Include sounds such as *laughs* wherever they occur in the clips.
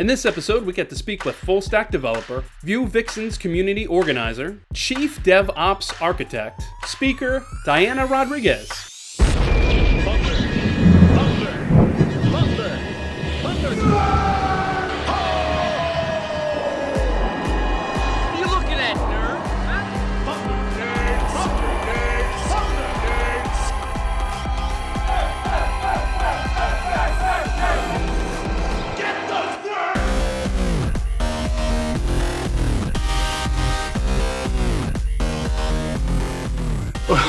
In this episode, we get to speak with full stack developer, Vue Vixen's community organizer, chief DevOps architect, speaker Diana Rodriguez.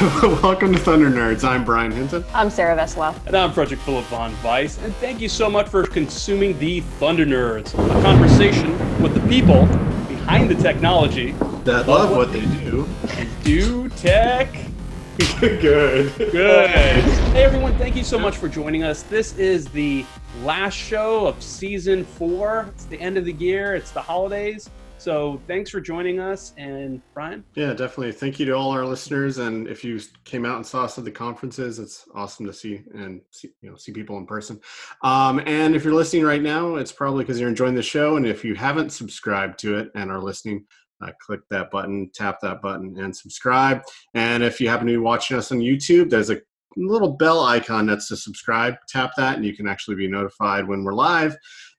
*laughs* Welcome to Thunder Nerds. I'm Brian Hinton. I'm Sarah Vesselov. And I'm Frederick Philip von Weiss, and thank you so much for consuming the Thunder Nerds, a conversation with the people behind the technology That love what they do. And do tech *laughs* Good. Good. Hey everyone, thank you so much for joining us. This is the last show of season four. It's the end of the year, it's the holidays. So thanks for joining us. And Brian, Yeah, definitely. Thank you to all our listeners. And if you came out and saw us at the conferences, it's awesome to see and see, you know see people in person. Um, and if you're listening right now, it's probably because you're enjoying the show. And if you haven't subscribed to it and are listening, uh, click that button, tap that button, and subscribe. And if you happen to be watching us on YouTube, there's a little bell icon that's to subscribe. Tap that, and you can actually be notified when we're live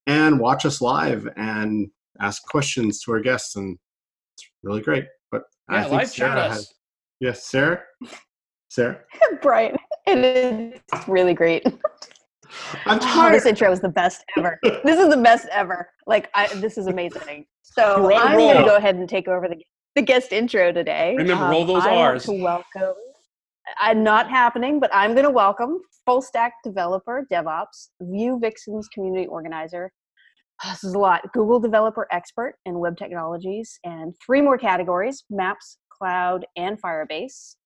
and watch us live and ask questions to our guests. And it's really great. But I think live chat Sarah has. Yes, Sarah. Sarah. *laughs* Brian, it is really great. *laughs* I'm Oh, this intro is the best ever. This is the best ever. Like, I, this is amazing. So Roll, I'm going to go ahead and take over the, the guest intro today. Remember, um, roll those I want Rs. To welcome, I'm not happening, but I'm going to welcome full stack developer, DevOps, Vue Vixen's community organizer. Ah, this is a lot. Google developer expert in web technologies, and three more categories: Maps, Cloud, and Firebase.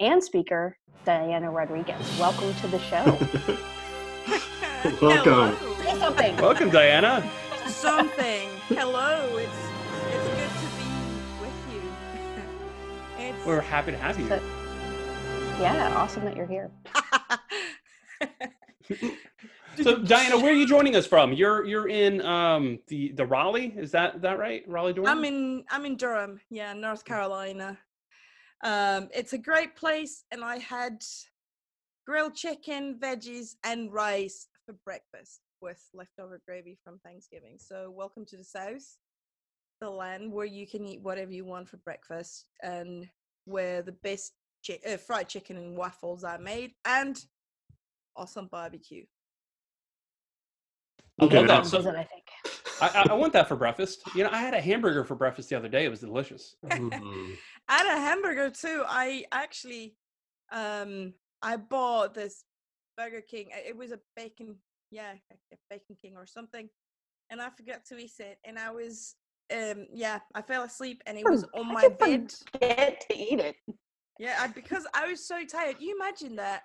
And speaker Diana Rodriguez. Welcome to the show. *laughs* Welcome. Say something. Welcome, Diana. Something. Hello. It's it's good to be with you. *laughs* it's We're happy to have you. So- Yeah, awesome that you're here. *laughs* So, Diana, where are you joining us from? You're you're in um the the Raleigh. Is that that right? Raleigh, Durham. I'm in I'm in Durham, yeah, North Carolina. Um, it's a great place, and I had grilled chicken, veggies, and rice for breakfast with leftover gravy from Thanksgiving. So, welcome to the South, the land where you can eat whatever you want for breakfast, and where the best chi- uh, fried chicken and waffles are made, and awesome barbecue. I love Okay. that. Is So, I think. I, I- I want that for breakfast. You know, I had a hamburger for breakfast the other day. It was delicious. *laughs* Mm. had a hamburger too. I actually, um, I bought this Burger King. It was a bacon, yeah, a- a Bacon King or something, and I forgot to eat it. And I was, um, yeah, I fell asleep, and it was on How'd my bed. Get to eat it. Yeah, I, because I was so tired. You imagine that?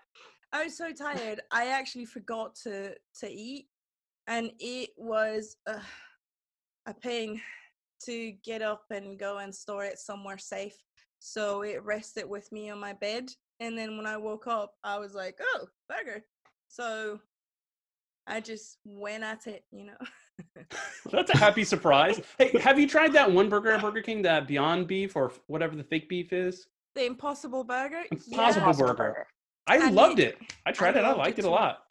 I was so tired. I actually forgot to to eat, and it was uh, a pain to get up and go and store it somewhere safe. So it rested with me on my bed, and then when I woke up, I was like, "Oh, burger!" So I just went at it, you know. *laughs* That's a happy surprise. *laughs* Hey, have you tried that one burger at Burger King, that Beyond Beef or whatever the fake beef is? the Impossible Burger. Impossible yeah, Burger. I loved it- it. I tried it. I liked it it a lot.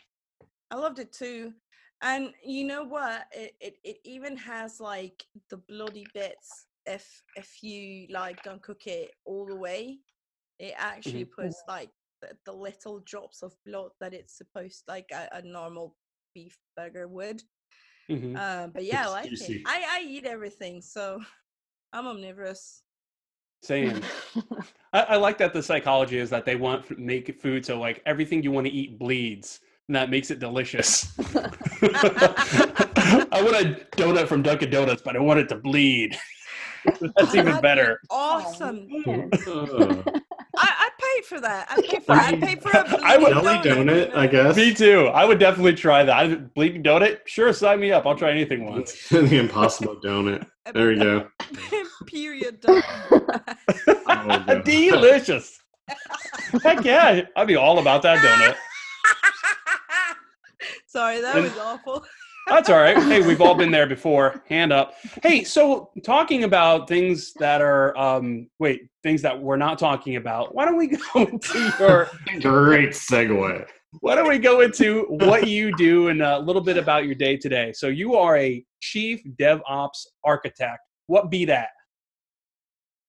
I loved it too. And you know what? It, it it even has like the bloody bits if if you like don't cook it all the way. It actually puts like the, the little drops of blood that it's supposed like a, a normal beef burger would. Mhm. Um, but yeah, I like. I, I eat everything, so *laughs* I'm omnivorous. Same. *laughs* I, I like that the psychology is that they want f- make food so like everything you want to eat bleeds, and that makes it delicious. *laughs* *laughs* I want a donut from Dunkin' Donuts, but I want it to bleed. *laughs* That's even that'd be better. Awesome. man. *laughs* I, I paid for that. I paid for I I mean, paid for a I would- bleeding Jelly donut, I guess. Me too. I would definitely try that. I, bleeding donut? Sure, sign me up. I'll try anything once. the impossible donut. There you go. Period. donut. Oh, God. Delicious. Heck yeah. I'd be all about that donut. *laughs* Sorry, that And- was awful. *laughs* That's all right. Hey, we've all been there before. *laughs* Hand up. Hey, so talking about things that are um wait, things that we're not talking about. Why don't we go into your Great segue. why don't we go into what you do and a little bit about your day today? So you are a chief DevOps architect. What be that?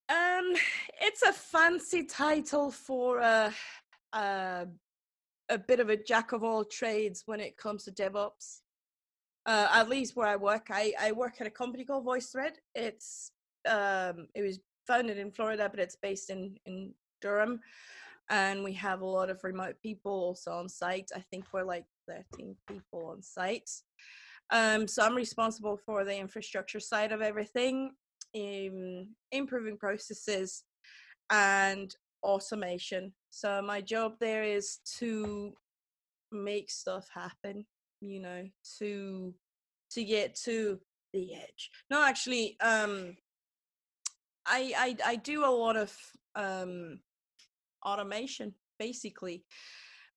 Um, it's a fancy title for a, a a bit of a jack of all trades when it comes to DevOps. Uh, at least where I work, I, I work at a company called VoiceThread. It's um, it was founded in Florida, but it's based in in Durham, and we have a lot of remote people also on site. I think we're like 13 people on site. Um, so I'm responsible for the infrastructure side of everything, in improving processes and automation. So my job there is to make stuff happen, you know, to to get to the edge. No, actually, um I I I do a lot of um automation basically.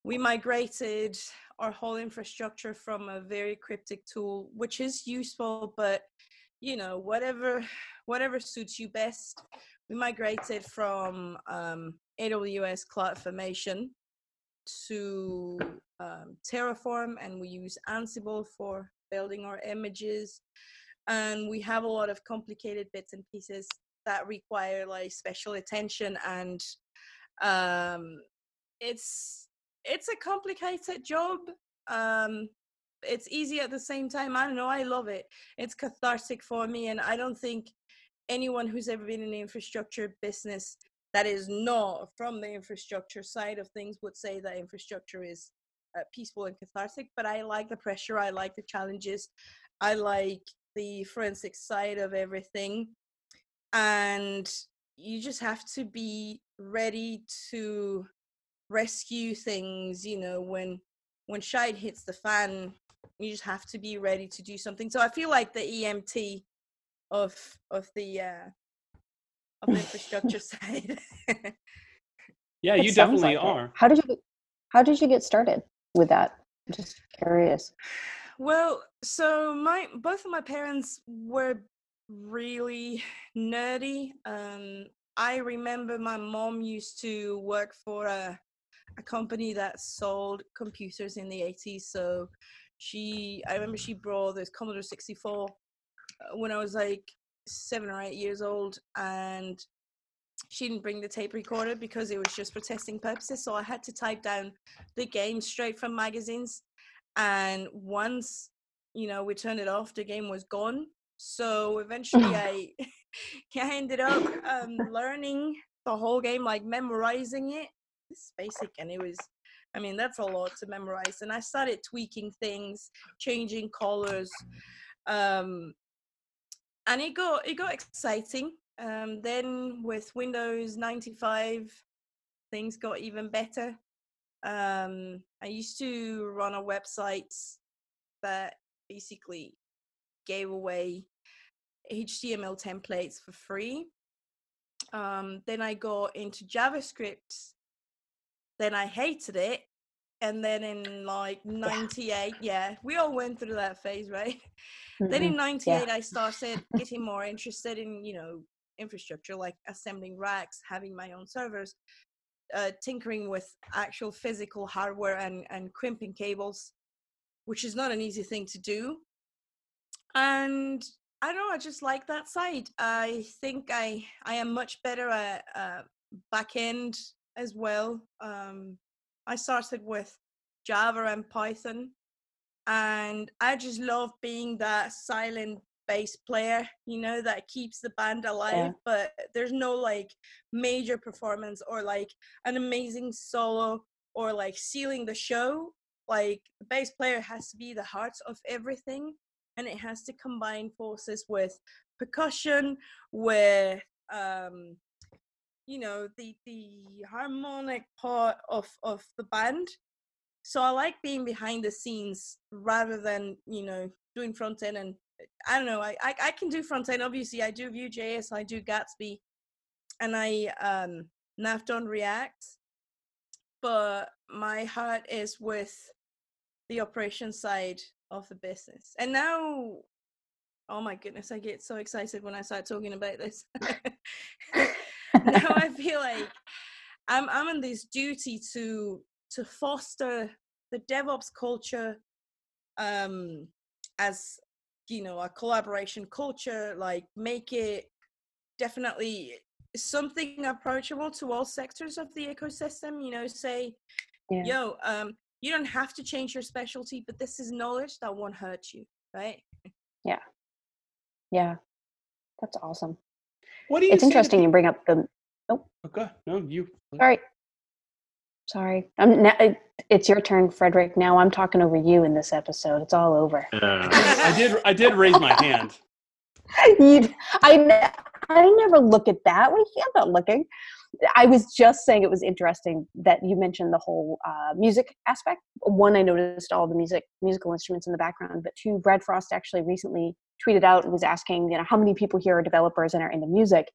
We migrated our whole infrastructure from a very cryptic tool which is useful but you know whatever whatever suits you best we migrated from um, aws cloud formation to *laughs* um, terraform and we use ansible for building our images and we have a lot of complicated bits and pieces that require like special attention and um, it's it's a complicated job um it's easy at the same time i don't know i love it. It's cathartic for me and i don't think anyone who's ever been in the infrastructure business that is not from the infrastructure side of things would say that infrastructure is uh, peaceful and cathartic but i like the pressure i like the challenges i like the forensic side of everything and you just have to be ready to rescue things you know when when shite hits the fan you just have to be ready to do something. So i feel like the emt of of the uh of the infrastructure *laughs* side Yeah, It you definitely like it. are. How did you get, how did you get started with that? I'm just curious. well so my both of my parents were really nerdy um i remember my mom used to work for a a company that sold computers in the 80s so she i remember she brought this commodore 64 uh, when i was like seven or eight years old and she didn't bring the tape recorder because it was just for testing purposes so i had to type down the game straight from magazines and once you know we turned it off the game was gone. So eventually *laughs* i *laughs* i ended up um, learning the whole game like memorizing it. It's basic and it was i mean that's a lot to memorize and i started tweaking things changing colors um and it got it got exciting um then with windows 95 things got even better. Um i used to run a website that basically gave away html templates for free. Um then i got into javascript. Then i hated it and then in like 98 yeah we all went through that phase right? *laughs* Then in Mhm. 98 i started getting more interested in you know infrastructure like assembling racks having my own servers uh, tinkering with actual physical hardware and and crimping cables which is not an easy thing to do. And i don't know i just like that side. I think i i am much better at uh, back end as well um i started with java and python and I just love being that silent bass player, you know, that keeps the band alive, but there's no like major performance or like an amazing solo or like sealing the show. Like the bass player has to be the heart of everything and it has to combine forces with percussion, with um you know the the harmonic part of of the band so I like being behind the scenes rather than you know doing front end and I don't know I I, I can do front end obviously I do Vue.js I do Gatsby and I um now I've React but my heart is with the operation side of the business. And now, oh my goodness, I get so excited when I start talking about this. *laughs* *laughs* now I *laughs* feel like I'm I'm in this duty to to foster the DevOps culture um as you know a collaboration culture like make it definitely something approachable to all sectors of the ecosystem you know say Yeah. yo um you don't have to change your specialty but this is knowledge that won't hurt you right Yeah. Yeah that's awesome. What do you? It's say to interesting you bring up the. Okay, no, you. Sorry. Sorry. I'm now, it's your turn, Frederick. Now I'm talking over you in this episode. It's all over. Uh, I did. I did raise my hand. *laughs* you, I, ne- I never look at that. Wait, I'm not looking. I was just saying it was interesting that you mentioned the whole uh, music aspect. One, I noticed all the music, musical instruments in the background, but two, Brad Frost actually recently tweeted out and was asking, you know, how many people here are developers and are into music.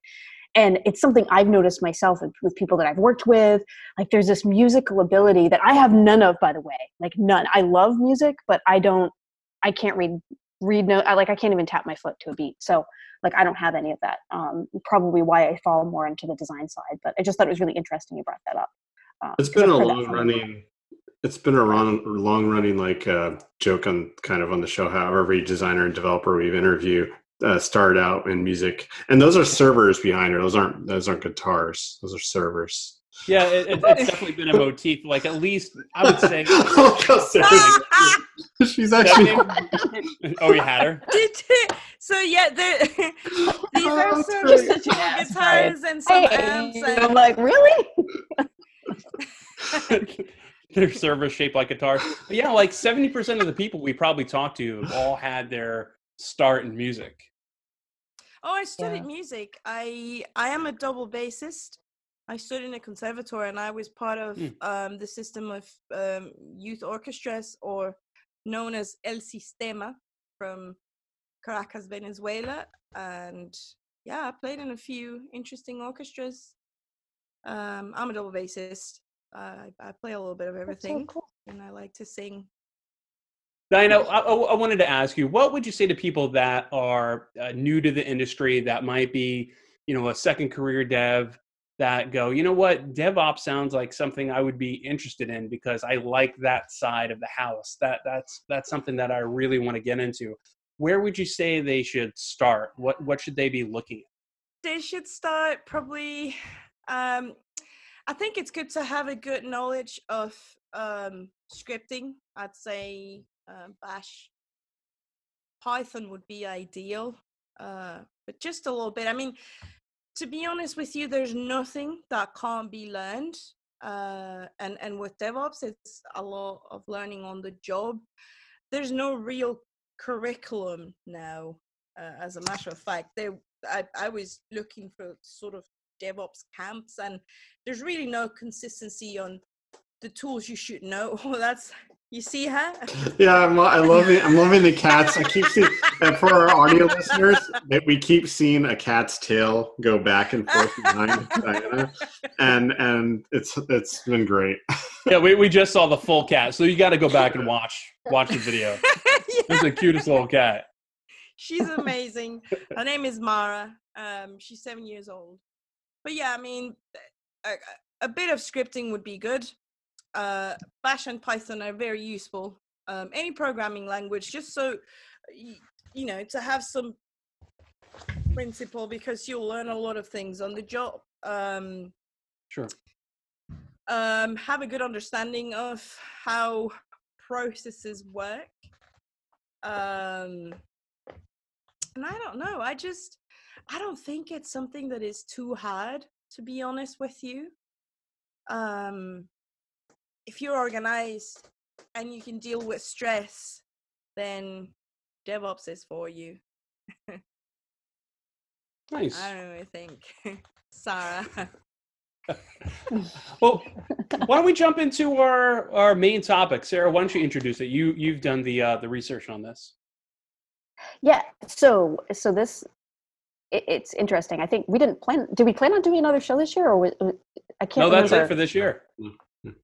And it's something I've noticed myself with, with people that I've worked with. Like, there's this musical ability that I have none of, by the way. Like, none. I love music, but I don't. I can't read read note. I like. I can't even tap my foot to a beat. So like i don't have any of that um, probably why i fall more into the design side but i just thought it was really interesting you brought that up um, It's been a long running. It's been a run, long running like uh, joke on kind of on the show how every designer and developer we've interviewed uh, started out in music, and those are servers behind her. Those aren't those aren't guitars. Those are servers. Yeah, it, it, it's definitely been a *laughs* motif. Like at least I would say. *laughs* *laughs* oh, God, She's actually. oh, you had her. Did so yeah the, these Oh, are that's some digital Yeah, sorry. guitars and some Hey, amps i'm like really Their servers shaped like guitars. But yeah, like seventy percent of the people we probably talked to have all had their start in music. Oh, I studied Yeah. music. I I am a double bassist. I studied in a conservatory, and I was part of Mm. um, the system of um, youth orchestras, or known as El Sistema, from Caracas, Venezuela. And yeah, I played in a few interesting orchestras. Um, I'm a double bassist. Uh, I, I play a little bit of That's so everything, cool. and I like to sing. Diana, I, I I wanted to ask you, what would you say to people that are uh, new to the industry that might be, you know, a second career dev that go, you know what, DevOps sounds like something I would be interested in because I like that side of the house. That that's that's something that I really want to get into. Where would you say they should start? What what should they be looking at? they should start probably um i think it's good to have a good knowledge of um scripting i'd say um, bash python would be ideal uh but just a little bit i mean to be honest with you there's nothing that can't be learned uh and and with devops it's a lot of learning on the job. There's no real curriculum now uh, as a matter of fact there I, I was looking for sort of DevOps camps, and there's really no consistency on the tools you should know. *laughs* That's you see her. *laughs* Yeah, I'm, I love it. I'm loving the cats. I keep seeing, and for our audio listeners, that we keep seeing a cat's tail go back and forth behind *laughs* Diana, and and it's it's been great. Yeah, we, we just saw the full cat, so you got to go back and watch watch the video. It's the cutest little cat. She's amazing. Her name is Mara. Um, she's seven years old. But yeah, I mean, a, a bit of scripting would be good. Uh, Bash and Python are very useful. Um, any programming language, just so you know, to have some principle because you'll learn a lot of things on the job. Um, Sure. um, have a good understanding of how processes work. Um, and I don't know. I just, I don't think it's something that is too hard, to be honest with you. Um, if you're organized and you can deal with stress, then DevOps is for you. *laughs* Nice. I don't really think. *laughs* Sarah. *laughs* Well, why don't we jump into our our main topic, Sarah? Why don't you introduce it? You you've done the uh, the research on this. yeah so so this it, it's interesting i think we didn't plan did we plan on doing another show this year or was, was- i can't No, that's remember it for this year.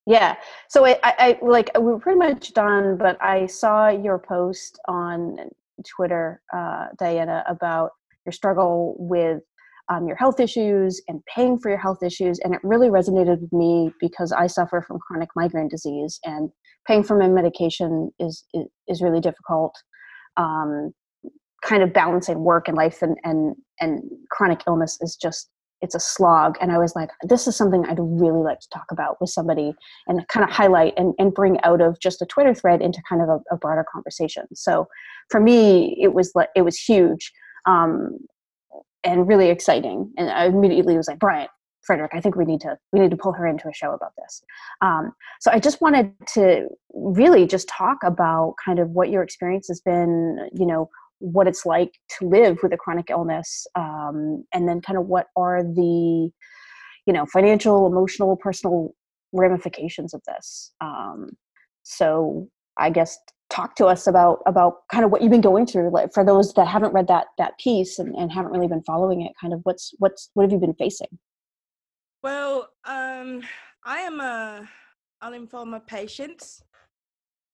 Yeah. So I, I, I like we were pretty much done, but I saw your post on Twitter, uh, Diana, about your struggle with um, your health issues and paying for your health issues, and it really resonated with me because I suffer from chronic migraine disease, and paying for my medication is is, is really difficult. Um, kind of balancing work and life and and and chronic illness is just it's a slog. And i was like this is something i'd really like to talk about with somebody and kind of highlight and, and bring out of just a twitter thread into kind of a, a broader conversation. So for me it was like it was huge um, and really exciting. And i immediately was like brian frederick i think we need to we need to pull her into a show about this. Um, so i just wanted to really just talk about kind of what your experience has been you know what it's like to live with a chronic illness um, and then kind of what are the you know financial emotional personal ramifications of this. Um, so i guess talk to us about about kind of what you've been going through like for those that haven't read that that piece and, and haven't really been following it kind of what's what's what have you been facing? Well, um, I am a a lymphoma patient,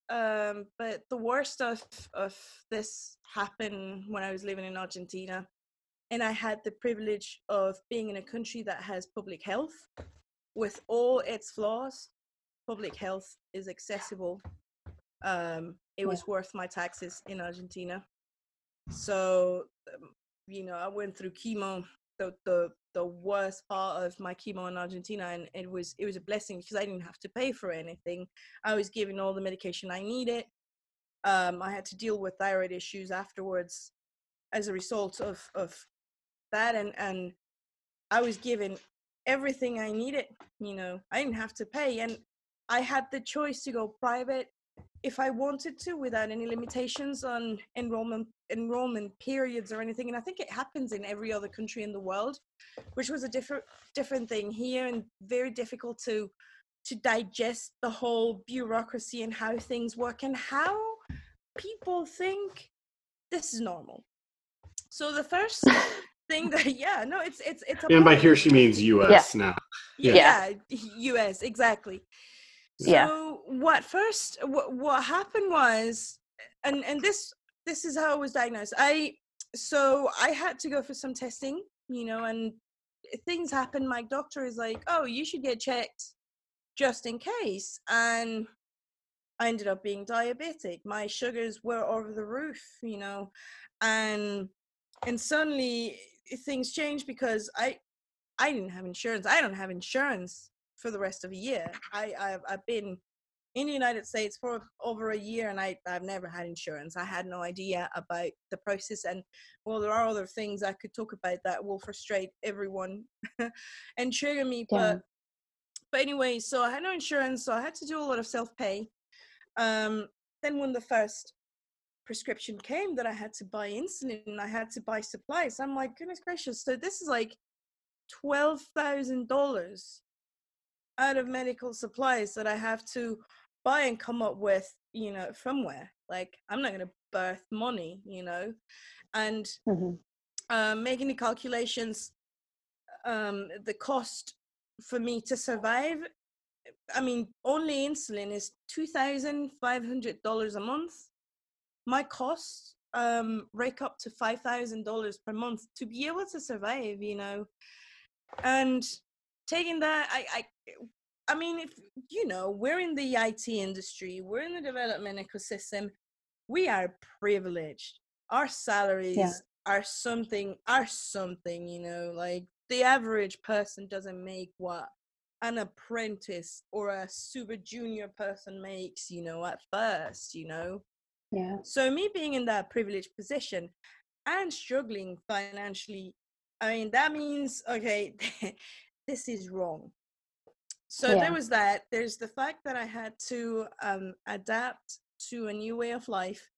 um, but the worst of of this happened when I was living in Argentina, and I had the privilege of being in a country that has public health, with all its flaws. Public health is accessible. Um, it was worth my taxes in Argentina. So, um, you know, I went through chemo, the the the worst part of my chemo in Argentina, and it was it was a blessing because I didn't have to pay for anything. I was given all the medication I needed. Um, I had to deal with thyroid issues afterwards as a result of of that, and and I was given everything I needed. You know, I didn't have to pay, and I had the choice to go private if I wanted to without any limitations on enrollment enrollment periods or anything. And I think it happens in every other country in the world, which was a different different thing here and very difficult to to digest the whole bureaucracy and how things work and how people think this is normal. So the first thing that *laughs* yeah, no, it's it's it's a And by here she means U.S. now. yeah, US exactly. Yeah. So what first what, what happened was and and this this is how I was diagnosed. I so I had to go for some testing, you know, and things happen. My doctor is like, "Oh, you should get checked just in case." And I ended up being diabetic. My sugars were over the roof, you know, and and suddenly eh, things changed because I I didn't have insurance. I don't have insurance for the rest of a year. I I've, I've been in the United States for over a year and I I've never had insurance. I had no idea about the process and well there are other things I could talk about that will frustrate everyone *laughs* and trigger me Yeah. but but anyway, so I had no insurance, so I had to do a lot of self pay. Um, then when the first prescription came that I had to buy insulin, and I had to buy supplies. I'm like, goodness gracious! So this is like twelve thousand dollars out of medical supplies that I have to buy and come up with, you know, from where? Like, I'm not gonna birth money, you know, and Mhm. um, making the calculations, um, the cost for me to survive. I mean, only insulin is two thousand five hundred dollars a month. My costs um, rake up to five thousand dollars per month to be able to survive. You know, and taking that, I, I, I mean, if you know, we're in the IT industry, we're in the development ecosystem. We are privileged. Our salaries are something are something you know like the average person doesn't make what an apprentice or a super junior person makes you know at first you know yeah so me being in that privileged position and struggling financially i mean that means okay *laughs* this is wrong so Yeah. there was that. There's the fact that i had to um, adapt to a new way of life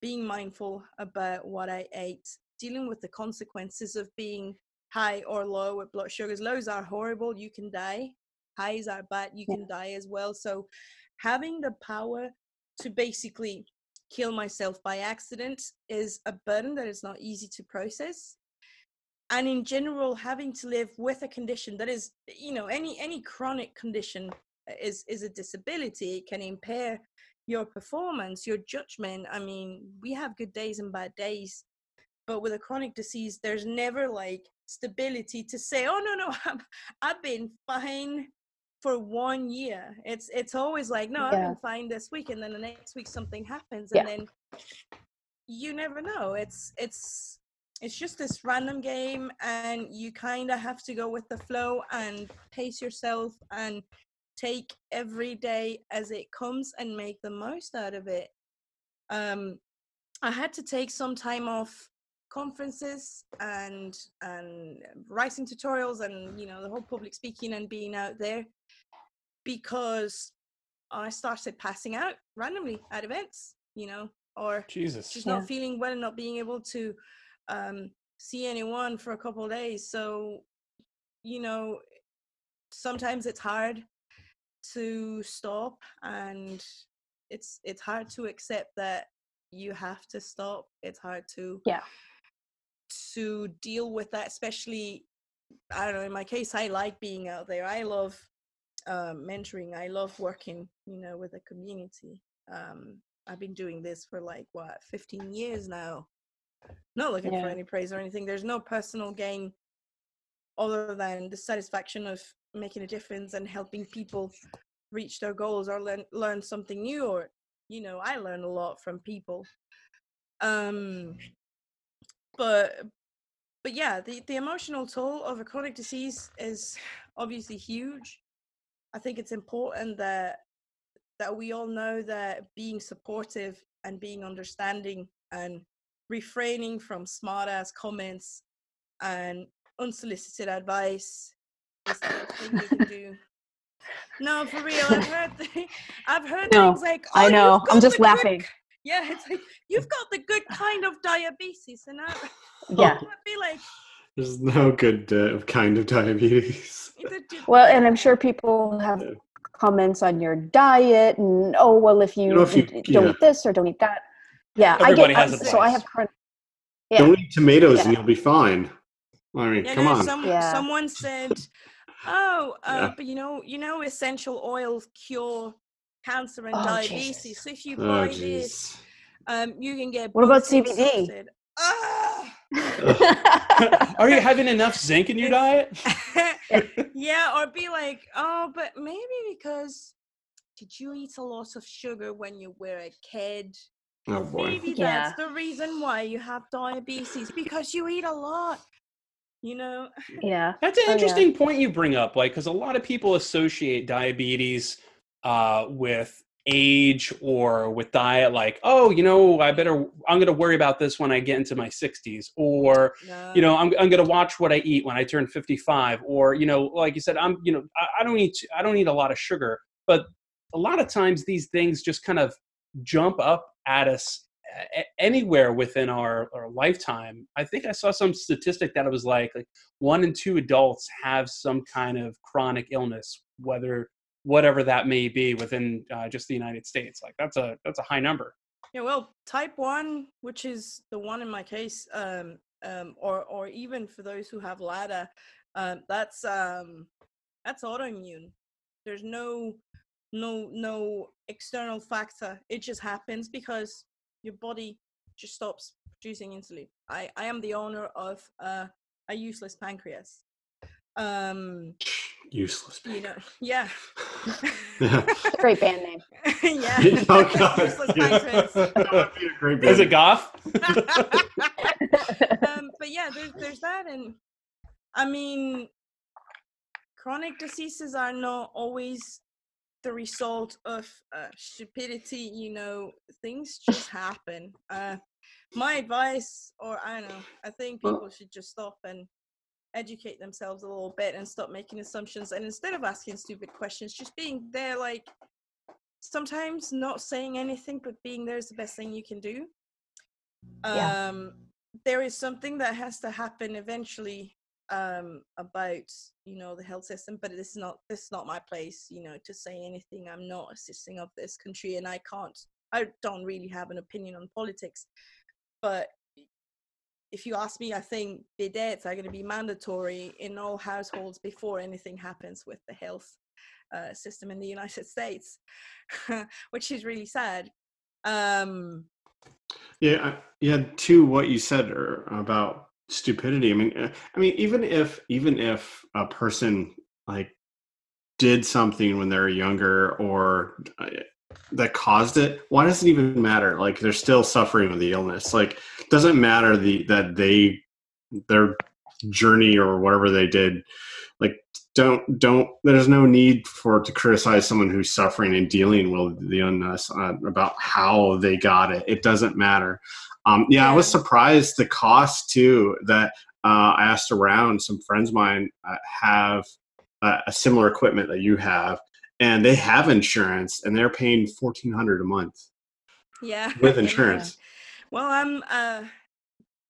being mindful about what i ate dealing with the consequences of being high or low with blood sugars. Lows are horrible. You can die. Highs are bad. You Yeah. can die as well. So having the power to basically kill myself by accident is a burden that is not easy to process and in general having to live with a condition that is you know any any chronic condition uh, is is a disability. It can impair your performance, your judgment. I mean, we have good days and bad days, but with a chronic disease, there's never like stability to say, "Oh no, no, *laughs* I'm, I've been fine for one year." It's it's always like, "No, I've been fine this week," and then the next week something happens, Yeah. and then you never know. It's it's it's just this random game, and you kind of have to go with the flow and pace yourself and take every day as it comes and make the most out of it. Um, I had to take some time off conferences and and writing tutorials and you know the whole public speaking and being out there because I started passing out randomly at events, you know, or Jesus. just not feeling well and not being able to um, see anyone for a couple of days. So, you know, sometimes it's hard to stop and it's it's hard to accept that you have to stop. It's hard to Yeah. to deal with that, especially I don't know, in my case, I like being out there. I love um, mentoring. I love working, you know, with a community. Um, I've been doing this for like what 15 years now. Not looking for any praise or anything. There's no personal gain other than the satisfaction of making a difference and helping people reach their goals or learn learn something new or you know I learn a lot from people. Um, but but yeah, the, the emotional toll of a chronic disease is obviously huge. I think it's important that that we all know that being supportive and being understanding and refraining from smart ass comments and unsolicited advice is the thing we can do. *laughs* No, for real. I've heard th- *laughs* I've heard No, things like I "Oh, you've know. I'm just the good laughing. *laughs* yeah, it's like you've got the good kind of diabetes, and I Yeah. would be like, There's no good uh, kind of diabetes. Well, and I'm sure people have Yeah. comments on your diet and oh well if you, know, if you- don't yeah. eat this or don't eat that. Yeah, Everybody I has get so I have chronic Yeah. Don't eat tomatoes and you'll be fine. I mean, yeah, come no, on. Some, Yeah. Someone said, "Oh, uh, Yeah. but you know, you know, essential oils cure cancer and Oh, diabetes. Jesus. So if you oh, buy this, um, you can get." What about CBD? sorted." Ah! *laughs* Are you having enough zinc in your diet? *laughs* yeah, or be like, oh, but maybe because did you eat a lot of sugar when you were a kid? Oh boy. Maybe Yeah. that's the reason why you have diabetes because you eat a lot. You know, yeah. That's an Oh, yeah. interesting point you bring up, like because a lot of people associate diabetes uh, with age or with diet. Like, oh, you know, I better I'm going to worry about this when I get into my 60s, or no. you know, I'm I'm going to watch what I eat when I turn 55, or you know, like you said, I'm you know, I, I don't eat I don't eat a lot of sugar, but a lot of times these things just kind of jump up at us anywhere within our, our lifetime. I think I saw some statistic that it was like like one in two adults have some kind of chronic illness, whether whatever that may be within uh, just the United States. Like that's a that's a high number. Yeah, well, type one, which is the one in my case, um, um, or or even for those who have LADA, um, that's um, that's autoimmune. There's no no no external factor. It just happens because your body just stops producing insulin. I I am the owner of uh, a useless pancreas. Um, Useless. you know, yeah, Yeah. *laughs* Great band name. *laughs* yeah. *laughs* oh god. useless Yeah. pancreas. That would be a great Is it Goff? um, but yeah, there's there's that, and I mean, chronic diseases are not always the result of uh, stupidity. You know, things just happen. Uh, my advice, or I don't know, I think people should just stop and educate themselves a little bit and stop making assumptions. And instead of asking stupid questions, just being there, like sometimes not saying anything, but being there is the best thing you can do. Yeah. Um, there is something that has to happen eventually um, about you know the health system, but this is not this is not my place, you know, to say anything. I'm not a citizen of this country, and I can't. I don't really have an opinion on politics, but if you ask me, I think bidets are going to be mandatory in all households before anything happens with the health. uh, system in the United *laughs* States, which is really sad. Um, Yeah, yeah. To what you said er, about stupidity. I mean, I mean, even if even if a person like did something when they were younger or uh, that caused it, why does it even matter? Like they're still suffering with the illness. Like doesn't matter the that they their journey or whatever they did. Like don't don't. There's no need for to criticize someone who's suffering and dealing with the illness uh, about how they got it. It doesn't matter. Um, yeah, I was surprised the cost too. That uh, I asked around. Some friends of mine uh, have uh, a similar equipment that you have, and they have insurance, and they're paying fourteen hundred a month yeah, *laughs* with insurance. Well, I'm, uh,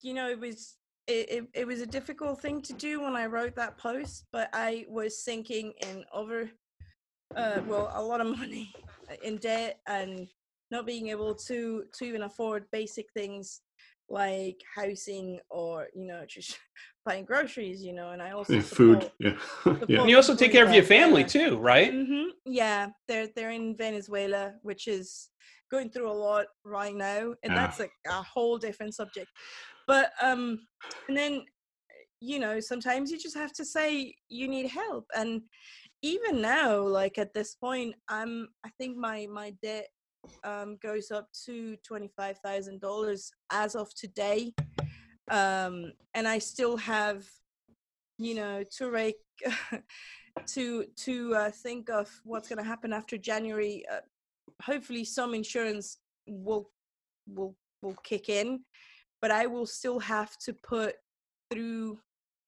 you know, it was it, it, it was a difficult thing to do when I wrote that post, but I was sinking in over, uh, well, a lot of *laughs* money in debt and not being able to to even afford basic things like housing or you know just *laughs* buying groceries, you know. And I also Yeah, food. Yeah, *laughs* yeah. And you also take care of your family too, right? hmm Yeah, they're they're in Venezuela, which is going through a lot right now, and Yeah. that's a, a whole different subject. But um, and then you know sometimes you just have to say you need help, and even now, like at this point, I'm I think my my debt um goes up to twenty five thousand dollars as of today, um, and I still have you know to rake *laughs* to to uh, think of what's going to happen after January. Uh, hopefully, some insurance will will will kick in, but I will still have to put through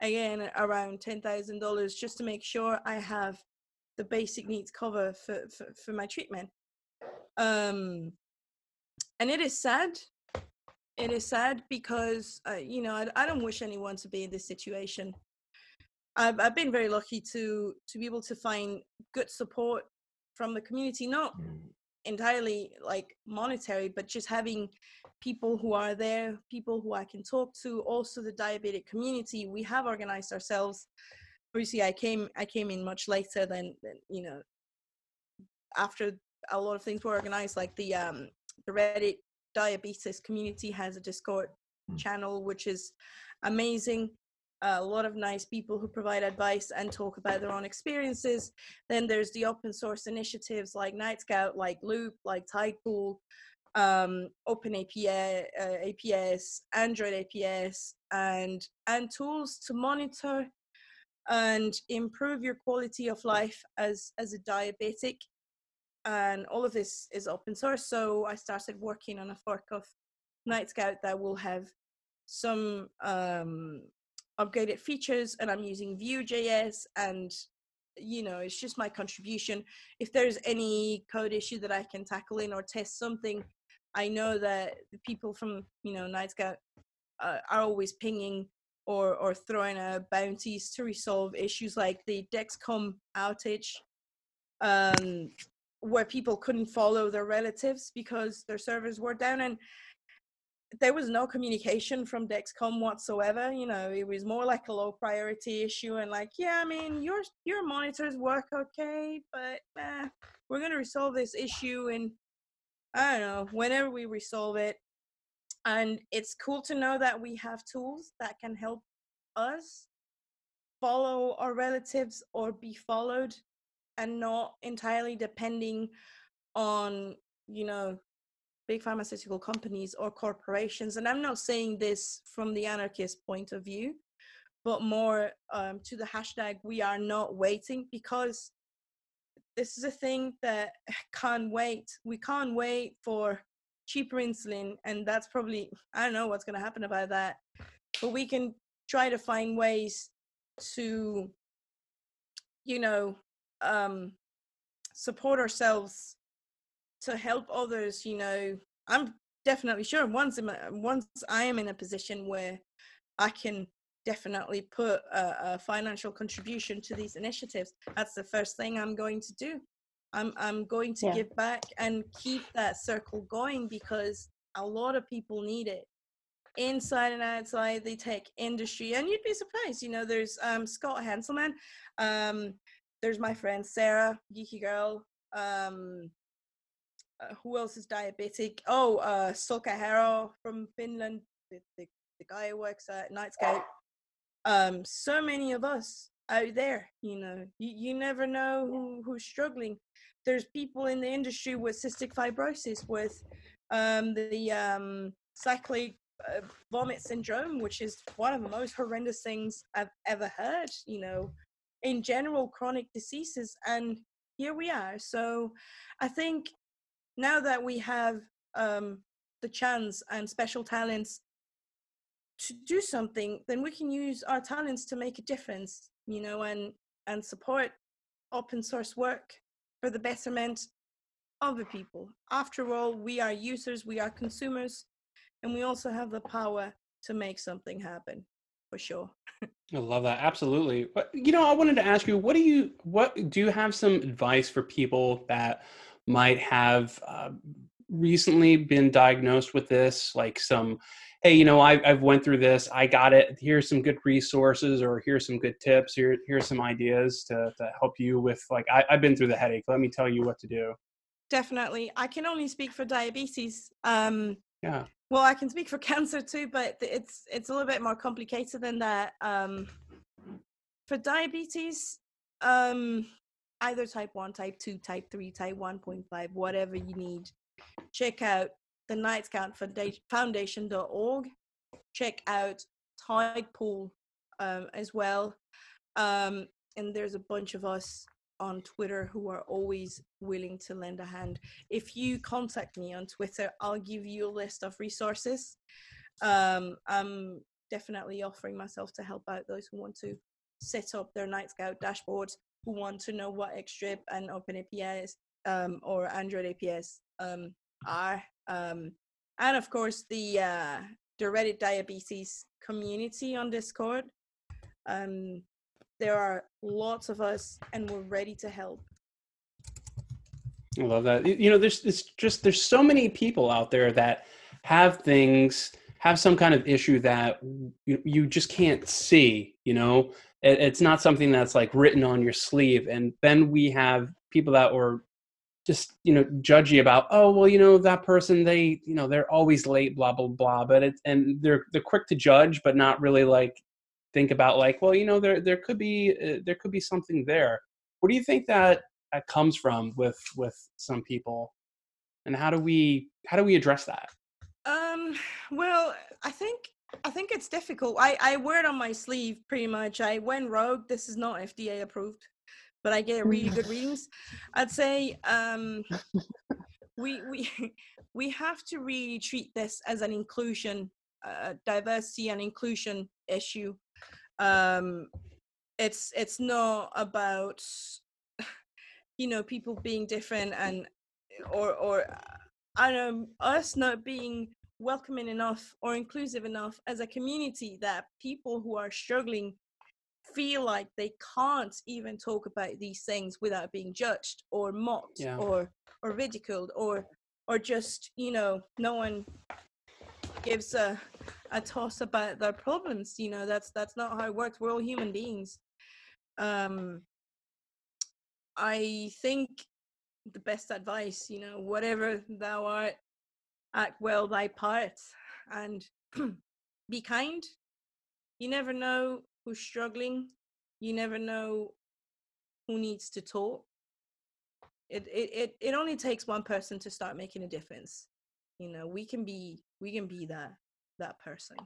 again around ten thousand dollars just to make sure I have the basic needs cover for for, for my treatment. Um, and it is sad. It is sad because uh, you know I, I don't wish anyone to be in this situation. I've I've been very lucky to to be able to find good support from the community, not entirely like monetary, but just having people who are there, people who I can talk to. Also, the diabetic community, we have organized ourselves. Obviously, I came I came in much later than, than you know after a lot of things were organized, like the um the Reddit diabetes community has a Discord channel, which is amazing a lot of nice people who provide advice and talk about their own experiences. Then there's the open source initiatives like Night Scout, like Loop, like Tidepool, um, Open API, uh, APS, Android APS, and and tools to monitor and improve your quality of life as as a diabetic. And all of this is open source. So I started working on a fork of Night Scout that will have some um, upgraded features and I'm using Vue.js and you know it's just my contribution. If there's any code issue that I can tackle in or test something, I know that the people from you know Night Scout uh, are always pinging or or throwing bounties to resolve issues like the Dexcom outage, um, where people couldn't follow their relatives because their servers were down and there was no communication from Dexcom whatsoever. You know, it was more like a low priority issue, and like, yeah, I mean, your your monitors work okay, but eh, we're gonna resolve this issue, and I don't know, whenever we resolve it. And it's cool to know that we have tools that can help us follow our relatives or be followed, and not entirely depending on you know big pharmaceutical companies or corporations. And I'm not saying this from the anarchist point of view, but more um, to the hashtag we are not waiting because this is a thing that *laughs* can't wait. We can't wait for cheaper insulin, and that's probably, *laughs* I don't know what's going to happen about that, but we can try to find ways to, you know, um, support ourselves to help others you know i'm definitely sure once in my, once i am in a position where i can definitely put a, a financial contribution to these initiatives that's the first thing i'm going to do i'm i'm going to Yeah. give back and keep that circle going because a lot of people need it inside and outside the tech industry and you'd be surprised you know there's um scott hanselman um there's my friend Sarah, geeky girl. Um, uh, who else is diabetic? Oh, uh, Sulka Haro from Finland, the, the, the guy who works at Night Scout. Um, so many of us out there, you know, you, you never know who, who's struggling. There's people in the industry with cystic fibrosis, with um, the um, cyclic uh, vomit syndrome, which is one of the most horrendous things I've ever heard, you know, in general, chronic diseases. And here we are. So I think now that we have um, the chance and special talents to do something, then we can use our talents to make a difference, you know, and and support open source work for the betterment of the people. After all, we are users, we are consumers, and we also have the power to make something happen, for sure. I love that. Absolutely. But you know, I wanted to ask you, what do you what do you have some advice for people that might have uh, recently been diagnosed with this, like some hey, you know, I've I've went through this. I got it. Here's some good resources, or here's some good tips. Here, here's some ideas to, to help you with. Like, I, I've been through the headache. Let me tell you what to do. Definitely. I can only speak for diabetes. Um, Yeah. Well, I can speak for *laughs* cancer too, but it's it's a little bit more complicated than that. Um, for diabetes, um, either type one, type two, type three, type one point five, whatever you need, check out the Nightscout Founda- Foundation.org. Check out Tidepool um, as well. Um, and there's a bunch of us on Twitter who are always willing to lend a hand. If you contact me on Twitter, I'll give you a list of resources. Um, I'm definitely offering myself to help out those who want to set up their Nightscout dashboards, who want to know what xDrip and OpenAPS um, or AndroidAPS um, are. Um, and of course, the uh, the Reddit diabetes community on Discord. Um, there are lots of us, and we're ready to help. I love that. You know, there's it's just there's so many people out there that have things, have some kind of issue that you, you just can't see. You know, it, it's not something that's like written on your sleeve. And then we have people that were just you know judgy about oh well you know that person they you know they're always late blah blah blah but it and they're they're quick to judge but not really like think about like well you know there there could be uh, there could be something there what do you think that that comes from with with some people and how do we how do we address that Um, well, I think I think it's difficult. I I wear it on my sleeve pretty much. I went rogue. This is not FDA approved, but I get really good *laughs* readings. I'd say um, we we *laughs* we have to really treat this as an inclusion, uh, diversity and inclusion issue. Um, it's it's not about you know people being different and or or I don't know us not being welcoming enough or inclusive enough as a community that people who are struggling feel like they can't even talk about these things without being judged or mocked Yeah. or or ridiculed or or just you know no one gives a a toss about their problems you know that's that's not how it works. We're all human beings. Um i think the best advice you know whatever thou art act well thy part and *clears throat* be kind. You never know who's struggling. You never know who needs to talk. It, it it it only takes one person to start making a difference. You know we can be we can be that that person.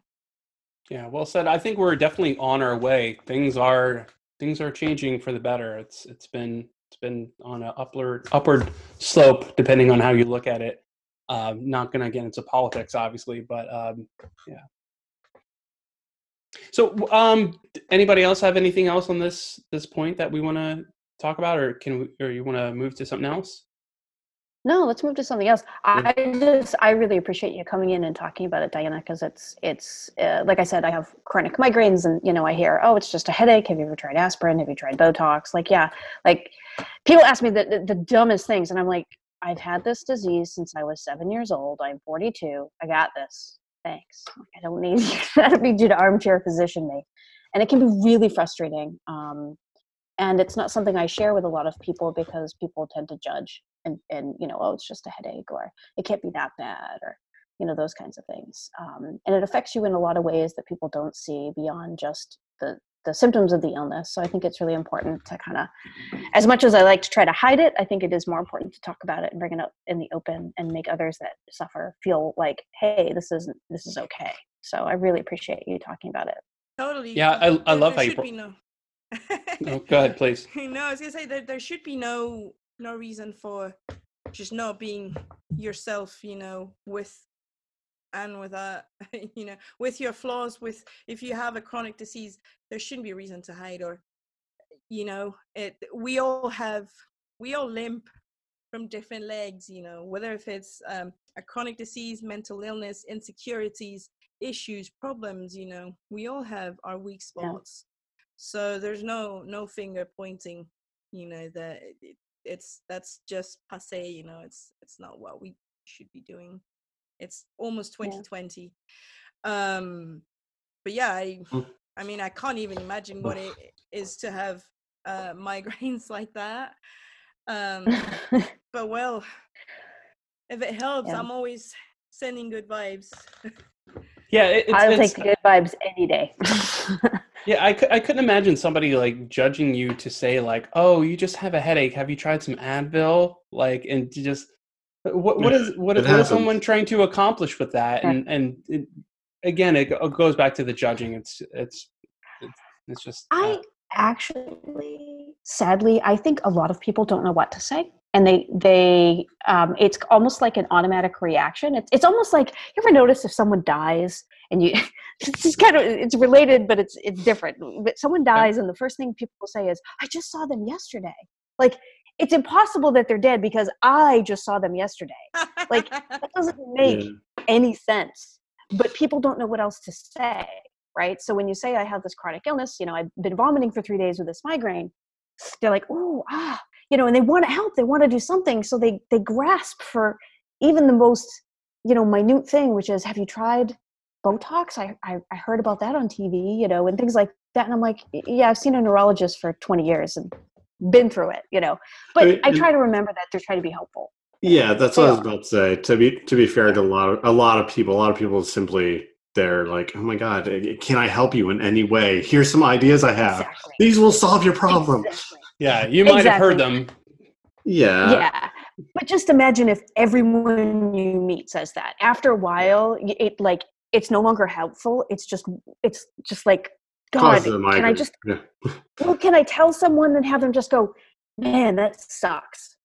Yeah well said. I think we're definitely on our way. Things are things are changing for the better. It's it's been it's been on an upward upward slope depending on how you look at it. Um not gonna get into politics obviously but um yeah. So um anybody else have anything else on this this point that we want to talk about or can we or you want to move to something else No, let's move to something else. I just, I really appreciate you coming in and talking about it, Diana, because it's, it's, uh, like I said, I have chronic migraines, and you know, I hear, oh, it's just a headache. Have you ever tried aspirin? Have you tried Botox? Like, yeah, like people ask me the, the, the dumbest things, and I'm like, I've had this disease since I was seven years old. I'm 42. I got this. Thanks. I don't need, *laughs* I don't need you to armchair physician me, and it can be really frustrating. Um, and it's not something I share with a lot of people because people tend to judge and and you know oh it's just a headache or it can't be that bad or you know those kinds of things um, and it affects you in a lot of ways that people don't see beyond just the the symptoms of the illness so i think it's really important to kind of as much as i like to try to hide it i think it is more important to talk about it and bring it up in the open and make others that suffer feel like hey this is this is okay so i really appreciate you talking about it Totally. Yeah, I- I love there how you should bro- be no. No, go ahead, *laughs* please. no, I was gonna say that there should be no no reason for just not being yourself. You know, with and with a *laughs* you know with your flaws. With if you have a chronic disease, there shouldn't be a reason to hide or you know it. We all have we all limp from different legs. You know, whether if it's um, a chronic disease, mental illness, insecurities, issues, problems. You know, we all have our weak spots Yeah. so there's no no finger pointing you know that it's that's just passe you know it's it's not what we should be doing it's almost Yeah. 2020 um but yeah i Mm. i mean i can't even imagine what it is to have uh *laughs* migraines like that *laughs* um but well if it helps Yeah. i'm always sending good vibes *laughs* Yeah, it, it's, i'll it's- take the good vibes any day *laughs* Yeah, I, I couldn't imagine somebody like judging you to say like, "Oh, you just have a headache. Have you tried some Advil?" Like, and to just what what is *laughs* what, what is someone trying to accomplish with that? Yeah. And and it, again, it go- goes back to the judging. It's it's it's, it's just uh, I actually, sadly, I think a lot of people don't know what to say, and they they um, it's almost like an automatic reaction. It's it's almost like you ever notice if someone dies and you *laughs* it's just kind of it's related, but it's it's different. But someone dies, and the first thing people say is, "I just saw them yesterday." Like it's impossible that they're dead because I just saw them yesterday. Like, That *laughs* doesn't make Yeah. any sense but people don't know what else to say right so when you say i have this chronic illness you know i've been vomiting for three days with this migraine they're like oh ah you know and they want to help they want to do something so they they grasp for even the most you know minute thing which is have you tried botox i i, I heard about that on tv you know and things like that and i'm like yeah i've seen a neurologist for 20 years and been through it you know but mean, i try to remember that they're trying to be helpful Yeah, that's what I was about to say. To be to be fair to a lot of a lot of people, a lot of people simply they're like, "Oh my god, eh, can I help you in any way? Here's some ideas I have. exactly These will solve your problem." Exactly. Yeah. You might have heard them. Yeah. yeah. But just imagine if everyone you meet says that. After a while it like it's no longer helpful. It's just it's just like god can i just Yeah. *laughs* well can i tell someone and have them just go man that sucks.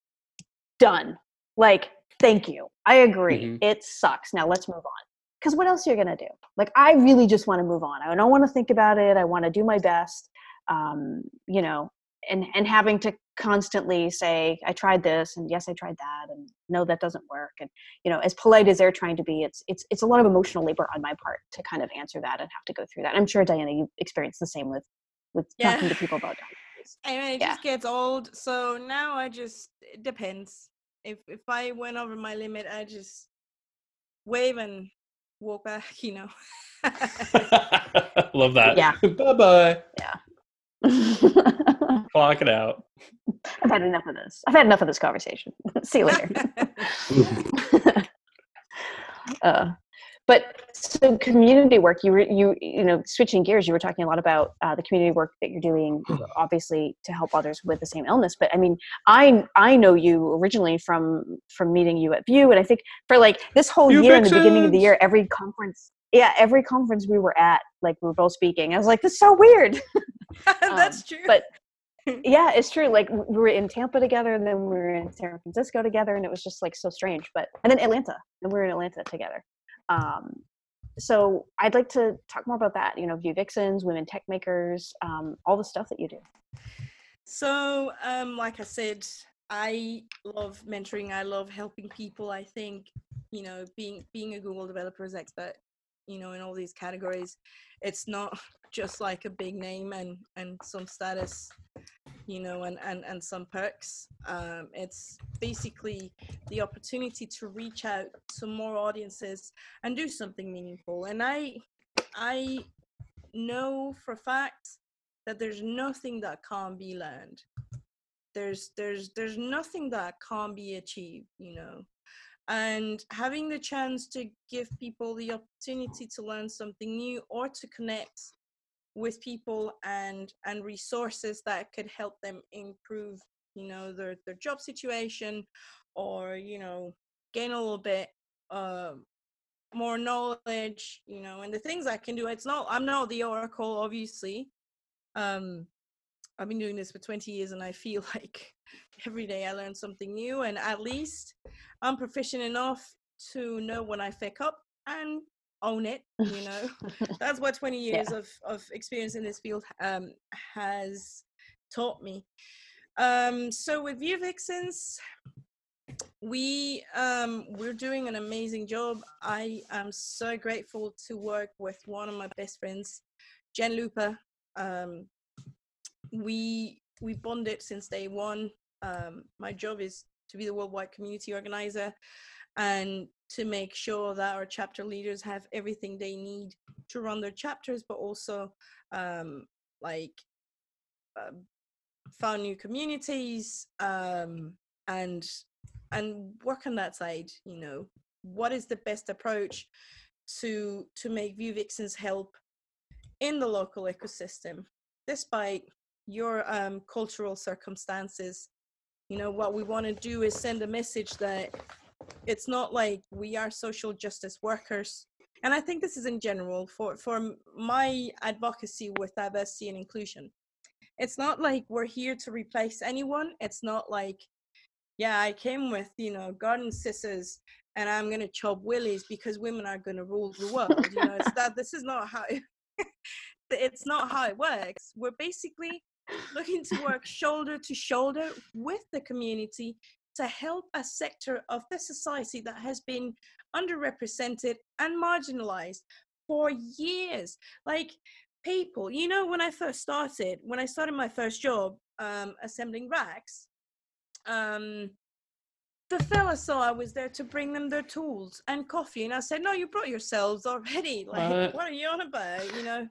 Done. Like thank you. I agree. Mhm. it sucks. Now let's move on. Because what else are you going to do? Like i really just want to move on. I don't want to think about it. I want to do my best. Um, you know and and having to constantly say i tried this and yes i tried that and no that doesn't work and you know as polite as they're trying to be it's it's it's a lot of emotional labor on my part to kind of answer that and have to go through that i'm sure diana you experienced the same with with Yeah. talking to people about diabetes I mean, it Yeah. just gets old. So now I just it depends. If if I went over my limit, I just wave and walk back. You know. *laughs* *laughs* *laughs* Love that. Yeah. bye bye. I've *laughs* Clock it out. I've had enough of this. I've had enough of this conversation. *laughs* See you later. *laughs* Uh, but so community work you were you you know switching gears you were talking a lot about uh, the community work that you're doing obviously to help others with the same illness. But i mean i i know you originally from from meeting you at view and i think for like this whole View year in the beginning of the year every conference yeah every conference we were at like we were both speaking. I was like this is so weird. That's true. but yeah it's true like we were in tampa together and then we were in san francisco together and it was just like so strange but and then atlanta and we were in atlanta together um so i'd like to talk more about that you know Vue Vixens women tech makers um all the stuff that you do So, um, like I said, I love mentoring. I love helping people. I think, you know, being being a Google developers expert, you know, in all these categories, it's not *laughs* just like a big name and and some status, you know, and and and some perks. Um, it's basically the opportunity to reach out to more audiences and do something meaningful. And I, I know for a fact that there's nothing that can't be learned there's there's there's nothing that can't be achieved you know and having the chance to give people the opportunity to learn something new or to connect with people and and resources that could help them improve you know their their job situation or you know gain a little bit uh, more knowledge you know and the things i can do. It's not i'm not the oracle obviously um i've been doing this for 20 years and i feel *laughs* like every day i learn something new and at least i'm proficient enough to know when i fuck up and own it you *laughs* know? That's what 20 years of of experience in this field um has taught me. Um so with Vue Vixens we um we're doing an amazing job i am so grateful to work with one of my best friends Jen Looper um we we bonded since day one. Um my job is to be the worldwide community organizer and to make sure that our chapter leaders have everything they need to run their chapters but also um like uh, found new communities um and and work on that side you know. What is the best approach to to make Vue Vixens help in the local ecosystem despite your um, cultural circumstances. You know what we want to do is send a message that it's not like we are social justice workers. And i think this is in general for for my advocacy with diversity and inclusion. It's not like we're here to replace anyone. It's not like yeah i came with you know garden scissors and i'm going to chop willies because women are going to rule the world. You know it's that this is not how it, *laughs* it's not how it works. We're basically looking to work shoulder to shoulder with the community to help a sector of the society that has been underrepresented and marginalized for years. Like people, you know, when I first started, when I started my first job um, assembling racks, um, the fella saw I was there to bring them their tools and coffee, and I said, "No, you brought yourselves already. *laughs* Like, What? what are you on about?" You know.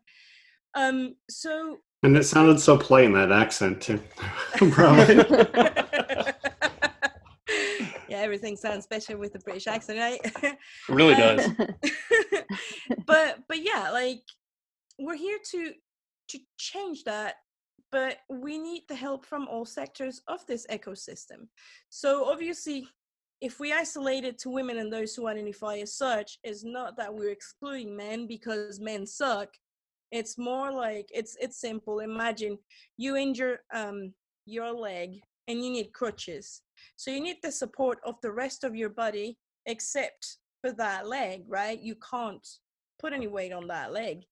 Um, so And it sounded so plain that accent too. *laughs* Probably. yeah, everything sounds better with the British accent, right? It really um, does. *laughs* but but yeah, like we're here to to change that, but we need the help from all sectors of this ecosystem. So obviously, if we isolate it to women and those who identify as such, it's not that we're excluding men because men suck. It's more like it's it's simple. Imagine you injure um your leg and you need crutches. So you need the support of the rest of your body except for that leg, right? You can't put any weight on that leg.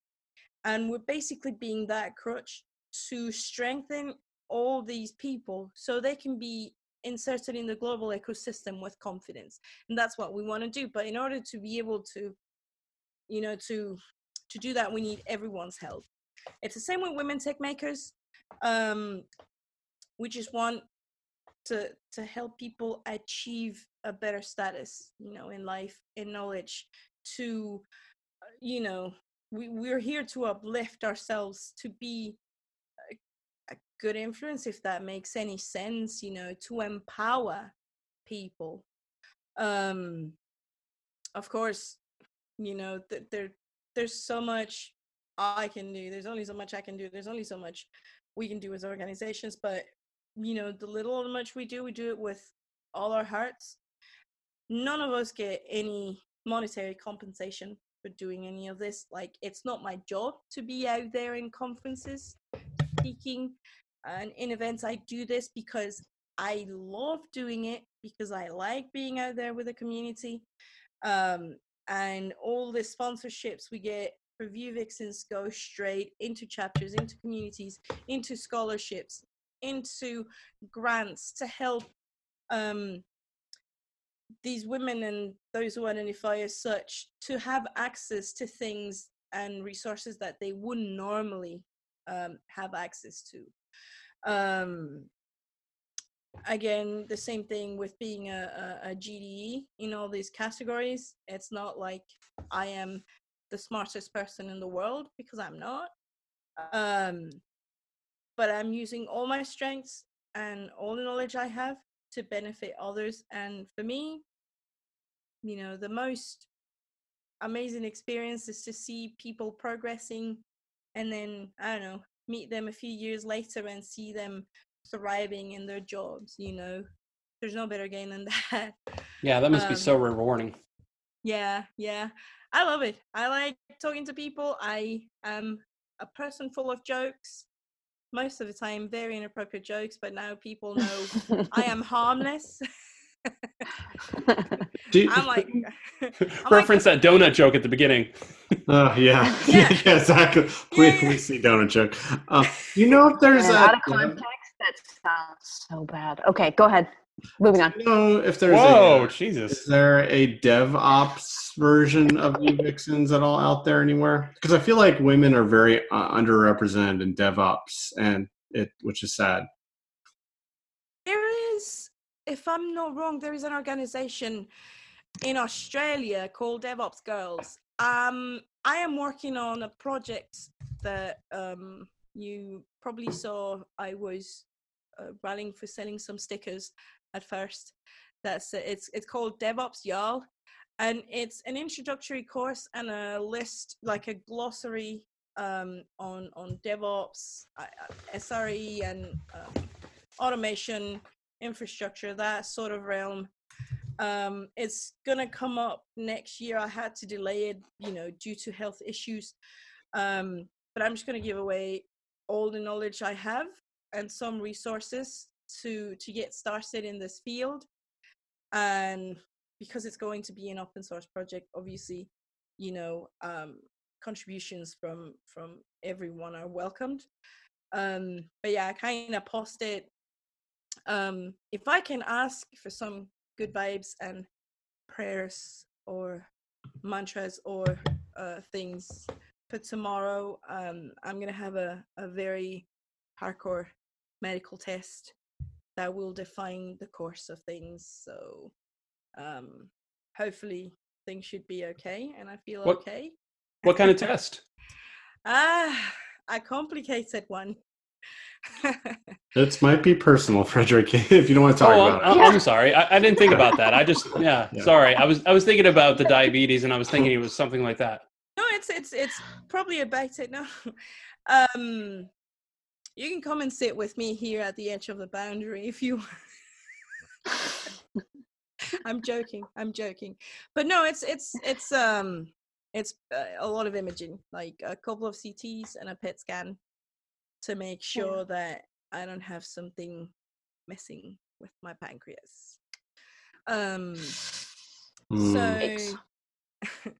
And we're basically being that crutch to strengthen all these people so they can be inserted in the global ecosystem with confidence. And that's what we want to do. But in order to be able to, you know, to to do that, we need everyone's help. It's the same with women tech makers. Um, we just want to to help people achieve a better status you know in life in knowledge to you know we, we're here to uplift ourselves to be a, a good influence if that makes any sense you know to empower people um of course you know th- there there's so much i can do there's only so much i can do there's only so much we can do as organizations but you know the little much we do we do it with all our hearts. None of us get any monetary compensation for doing any of this like it's not my job to be out there in conferences speaking and in events i do this because i love doing it because i like being out there with the community um, and all the sponsorships we get for Vue Vixens go straight into chapters into communities into scholarships into grants to help um, these women and those who identify as such to have access to things and resources that they wouldn't normally um, have access to. Um, again, the same thing with being a, a, a GDE in all these categories. It's not like I am the smartest person in the world because I'm not. Um, but I'm using all my strengths and all the knowledge I have to benefit others. And for me, you know, the most amazing experience is to see people progressing and then, I don't know, meet them a few years later and see them thriving in their jobs, you know. There's no better game than *laughs* that. Yeah, that must be Um, so rewarding. Yeah, yeah. I love it. I like talking to people. I am a person full of jokes. Most of the time, very inappropriate jokes, but now people know I am harmless. *laughs* Do you- *laughs* I'm like, I'm like Reference that donut joke at the beginning. Oh yeah, Yeah. yeah, exactly. We, yeah. please see donut joke. Um, you know if there's Man, a, out of context, that sounds so bad. Okay, go ahead. Moving on. No, if there's Whoa, a, is Jesus. there a DevOps version of you *laughs* vixens at all out there anywhere? Because I feel like women are very uh, underrepresented in DevOps, and it which is sad. there is, if I'm not wrong, there is an organization in Australia called DevOps Girls. Um, I am working on a project that um, you probably saw. I was uh, rallying for selling some stickers at first. That's it's it's called DevOps Y'all, and it's an introductory course and a list like a glossary um, on on DevOps, SRE, and um, automation, infrastructure, that sort of realm. Um, it's gonna come up next year. I had to delay it, you know, due to health issues. Um, but I'm just gonna give away all the knowledge I have and some resources to to get started in this field. And because it's going to be an open source project, obviously, you know, um, contributions from from everyone are welcomed. Um, but yeah, I kind of posted um, if I can ask for some good vibes and prayers or mantras or uh, things for tomorrow, um, I'm gonna have a, a very hardcore medical test that will define the course of things. So um, hopefully things should be okay, and I feel What- okay. What kind of test? *laughs* Ah, a complicated one. *laughs* It might be personal, *laughs* Frederick, if you don't want to talk oh, about I'm, it. I'm sorry. I, I didn't think about that. I just, yeah, Yeah. sorry. I was, I was thinking about the diabetes, and I was thinking it was something like that. No, it's it's it's probably about it. No, um, you can come and sit with me here at the edge of the boundary if you. *laughs* I'm joking. I'm joking, but no, it's it's it's um it's uh, a lot of imaging, like a couple of CTs and a PET scan, to make sure that I don't have something messing with my pancreas. Um. Hmm. So, *laughs*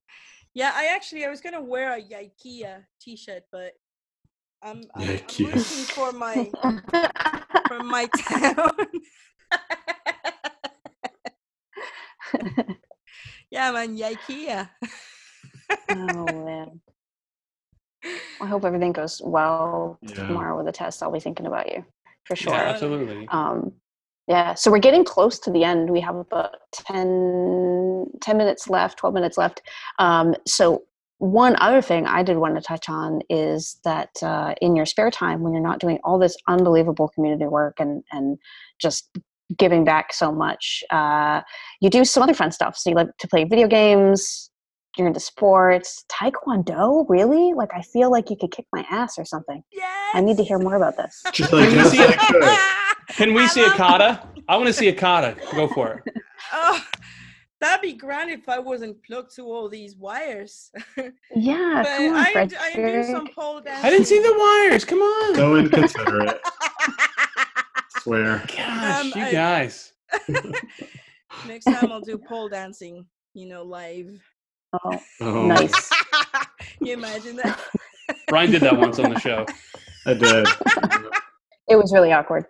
yeah, I actually I was gonna wear a IKEA T-shirt, but I'm, I'm, I'm Ikea. looking for my for *laughs* my *laughs* town. *laughs* yeah, man, IKEA. oh man. I hope everything goes well Yeah. tomorrow with the test. I'll be thinking about you for sure. Yeah, absolutely. Um, yeah, so we're getting close to the end. We have about 10, 10 minutes left, 12 minutes left. Um, so, one other thing I did want to touch on is that uh, in your spare time, when you're not doing all this unbelievable community work and, and just giving back so much, uh, you do some other fun stuff. So, you like to play video games, you're into sports, taekwondo, really? Like, I feel like you could kick my ass or something. Yes. I need to hear more about this. Just like Can we see I it? could. Can we I see a kata? I want to see a kata. Go for it. *laughs* Oh, that'd be grand if I wasn't plugged to all these wires. *laughs* but Yeah, come on, I, Fred. do- I do some pole dancing. I didn't see the wires. Come on. So inconsiderate. *laughs* Swear. Gosh, Um, you I- guys. *laughs* Next time I'll do pole dancing, you know, live. Oh, Oh, nice. you imagine that? Brian did that once on the show. I did. It was really awkward.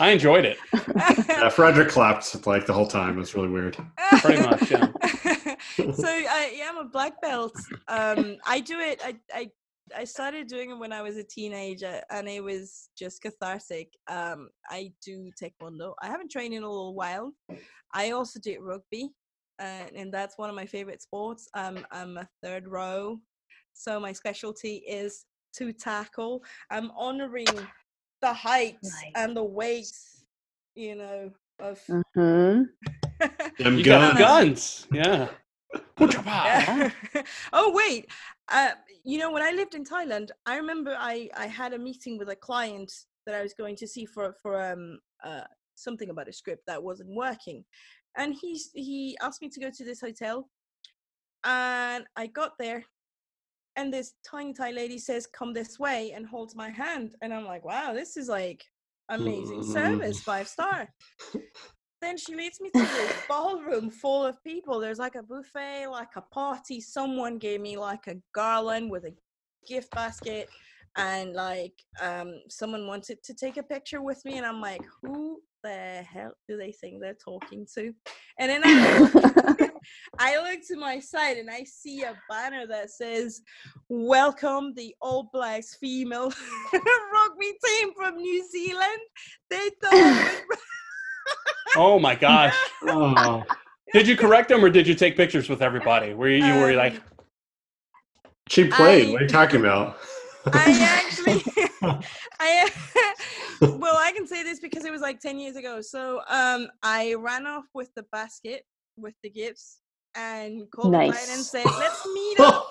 I enjoyed it. *laughs* Yeah, Frederick clapped like the whole time. It was really weird. Pretty much, yeah. *laughs* so I yeah, I'm a black belt. Um, I do it. I I I started doing it when I was a teenager, and it was just cathartic. Um, I do taekwondo. I haven't trained in a little while. I also did rugby, uh, and that's one of my favorite sports. Um, I'm a third row, so my specialty is to tackle. I'm honoring the heights Nice. and the weights, you know, of. hmm *laughs* Them You guns. guns. *laughs* Yeah. Yeah. *laughs* oh wait, uh, you know when I lived in Thailand, I remember I I had a meeting with a client that I was going to see for for um uh something about a script that wasn't working, and he's he asked me to go to this hotel, and I got there, and this tiny Thai lady says, "Come this way," and holds my hand, and I'm like, "Wow, this is like amazing service, mm-hmm. five star." *laughs* then she leads me to this ballroom full of people. There's like a buffet, like a party. Someone gave me like a garland with a gift basket, and like um, someone wanted to take a picture with me, and I'm like, who the hell do they think they're talking to? And then I look, *laughs* *laughs* I look to my side and I see a banner that says, "Welcome the All Blacks female *laughs* rugby team from New Zealand." They thought. it Oh my gosh. Oh, Did you correct them or did you take pictures with everybody? Were you, you were Um, like, she played. I- what are you talking about? I *laughs* actually, *laughs* I *laughs* well, I can say this because it was like ten years ago. So, um, I ran off with the basket with the gifts and called the client and said, "Let's meet up."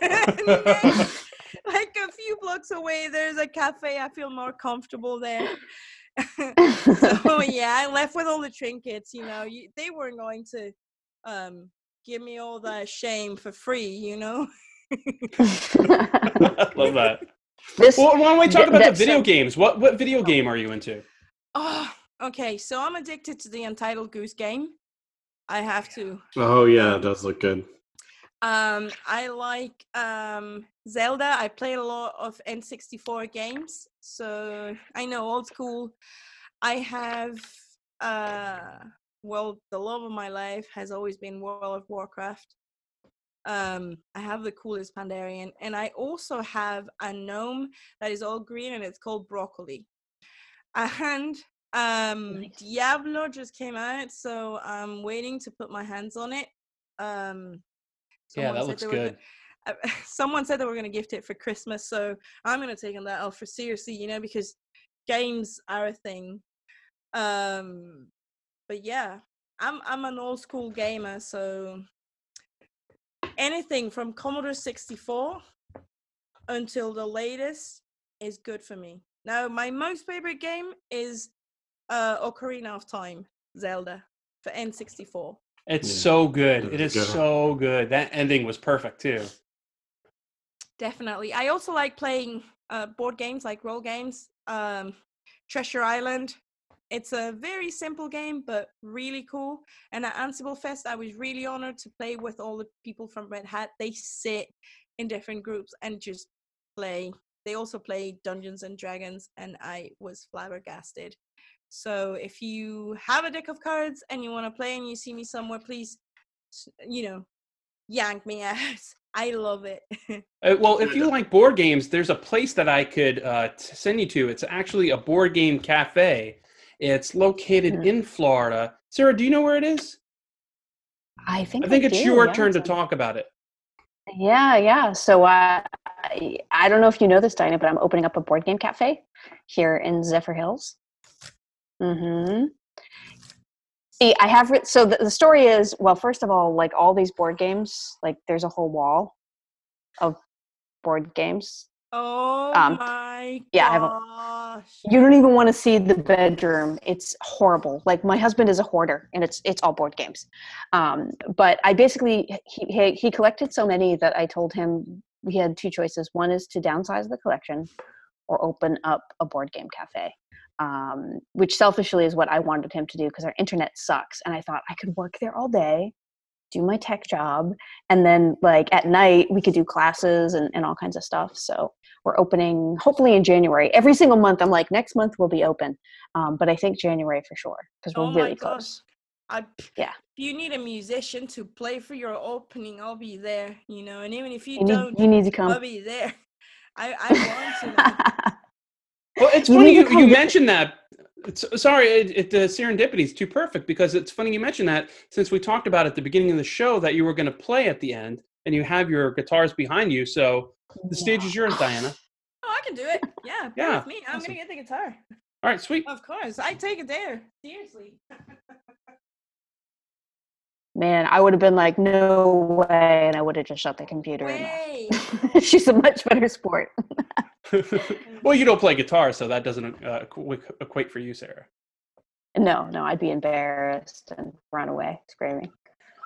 Then, like a few blocks away, there's a cafe. I feel more comfortable there. so yeah, I left with all the trinkets. You know, you, they weren't going to um give me all that shame for free. You know. *laughs* love that. this Well, why don't we talk Th- about the video so- games? What what video game are you into? Oh, okay. So I'm addicted to the Untitled Goose Game. I have to. Oh yeah, it does look good. Um, I like um Zelda. I play a lot of N64 games, so I know old school. I have uh well, the love of my life has always been World of Warcraft. Um, I have the coolest Pandaren, and I also have a gnome that is all green and it's called broccoli. And um Nice. Diablo just came out, so I'm waiting to put my hands on it. Um Yeah, someone that said looks they were go- good. uh, *laughs* someone said they were going to gift it for Christmas, so I'm going to take on that offer seriously, you know, because games are a thing. Um, but yeah, I'm I'm an old school gamer, so anything from Commodore 64 until the latest is good for me. Now, my most favorite game is uh Ocarina of Time, Zelda for N64. It's Yeah. so good. It That's is good. so good. That ending was perfect too. Definitely. I also like playing uh, board games, like role games. Um, Treasure Island. It's a very simple game, but really cool. And at AnsibleFest, I was really honored to play with all the people from Red Hat. They sit in different groups and just play. They also play Dungeons and Dragons, and I was flabbergasted. So if you have a deck of cards and you want to play and you see me somewhere, please, you know, yank me *laughs* out. I love it. *laughs* Uh, well, if you *laughs* like board games, there's a place that I could uh, t- send you to. It's actually a board game cafe. It's located Mhm. in Florida. Sarah, do you know where it is? I think I think I it's do, your yeah, turn to talk about it. Yeah, yeah. So uh, I, I don't know if you know this, Dinah, but I'm opening up a board game cafe here in Zephyrhills. Mm-hmm. See, I have writ- so the, the story is well. First of all, like all these board games, like there's a whole wall of board games. Oh Um, my yeah, I have a- You don't even want to see the bedroom. It's horrible. Like my husband is a hoarder, and it's it's all board games. Um, but I basically he, he he collected so many that I told him we had two choices. One is to downsize the collection, or open up a board game cafe. Um, which selfishly is what I wanted him to do because our internet sucks, and I thought I could work there all day, do my tech job, and then like at night we could do classes and, and all kinds of stuff. So we're opening hopefully in January. Every single month, I'm like, next month we'll be open. Um, but I think January for sure because we're Oh really close. I, Yeah. If you need a musician to play for your opening, I'll be there. You know, and even if you, You need, don't, you need to come I'll be there. I I want to. man. *laughs* Well, it's You funny you, you mentioned that. It's, sorry, it, it, the serendipity is too perfect because it's funny you mentioned that since we talked about at the beginning of the show that you were going to play at the end and you have your guitars behind you. So the stage is yours, *laughs* Diana. Oh, I can do it. Yeah, Yeah, me. I'm awesome. gonna get the guitar. All right, sweet. Of course, I take it there. Seriously. *laughs* Man, I would have been like, no way, and I would have just shut the computer. Way. *laughs* She's a much better sport. *laughs* well, you don't play guitar, so that doesn't uh, equate for you, Sarah. No, no, I'd be embarrassed and run away screaming.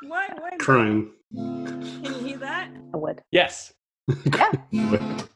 Why? Why? Crying. Can you hear that? I would. Yes. *laughs* Nice.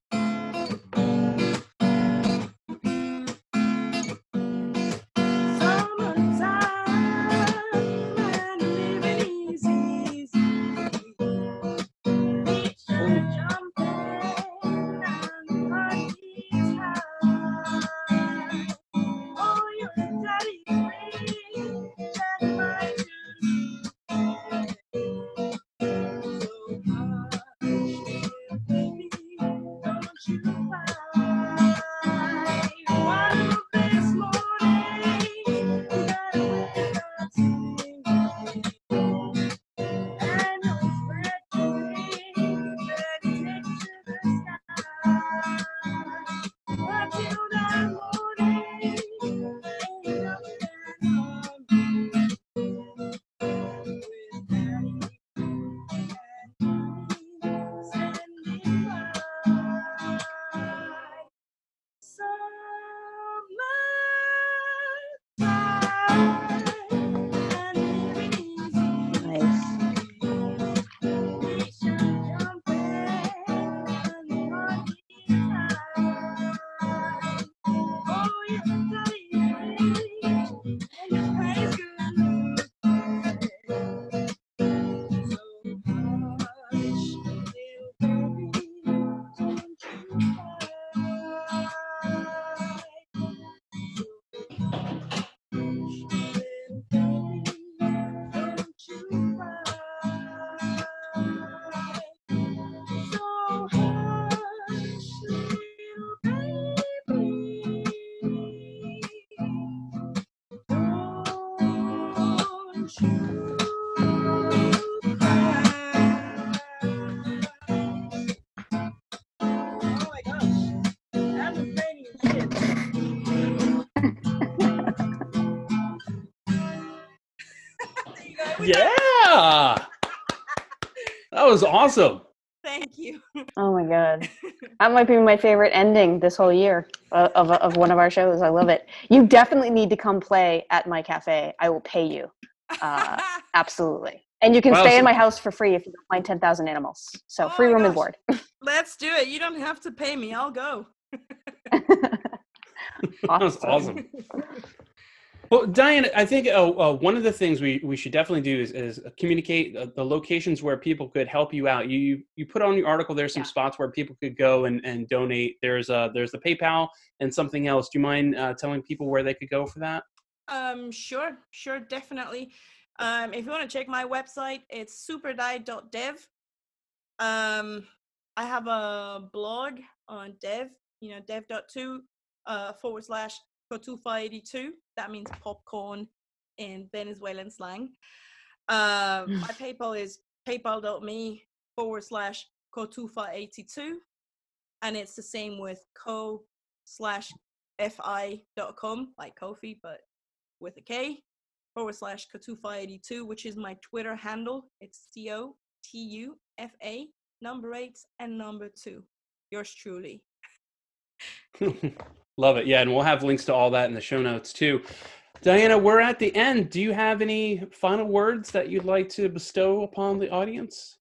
Awesome. Thank you. *laughs* Oh my god, that might be my favorite ending this whole year of, of of one of our shows. I love it. You definitely need to come play at my cafe. I will pay you. Uh, *laughs* Absolutely. And you can Wow, stay so- in my house for free if you don't find 10,000 animals. So Oh free my room and board. *laughs* Let's do it. You don't have to pay me. I'll go. That was awesome. Well, Diane, I think uh, uh, one of the things we, we should definitely do is, is communicate uh, the locations where people could help you out. You you put on your article there's some Yeah. spots where people could go and, and donate. There's uh there's the PayPal and something else. Do you mind uh, telling people where they could go for that? Um, sure, sure, definitely. Um, if you want to check my website, it's superdiet.dev. Um, I have a blog on dev, you know, dev.to uh, forward slash cotufa82. That means popcorn in Venezuelan slang. Um, my PayPal is paypal.me forward slash cotufa82. And it's the same with co slash fi.com, like Kofi, but with a K, forward slash cotufa82, which is my Twitter handle. It's C O T U F A, number eight, and number two. Yours truly. *laughs* *laughs* Love it. Yeah, and we'll have links to all that in the show notes too. Diana, we're at the end. Do you have any final words that you'd like to bestow upon the audience?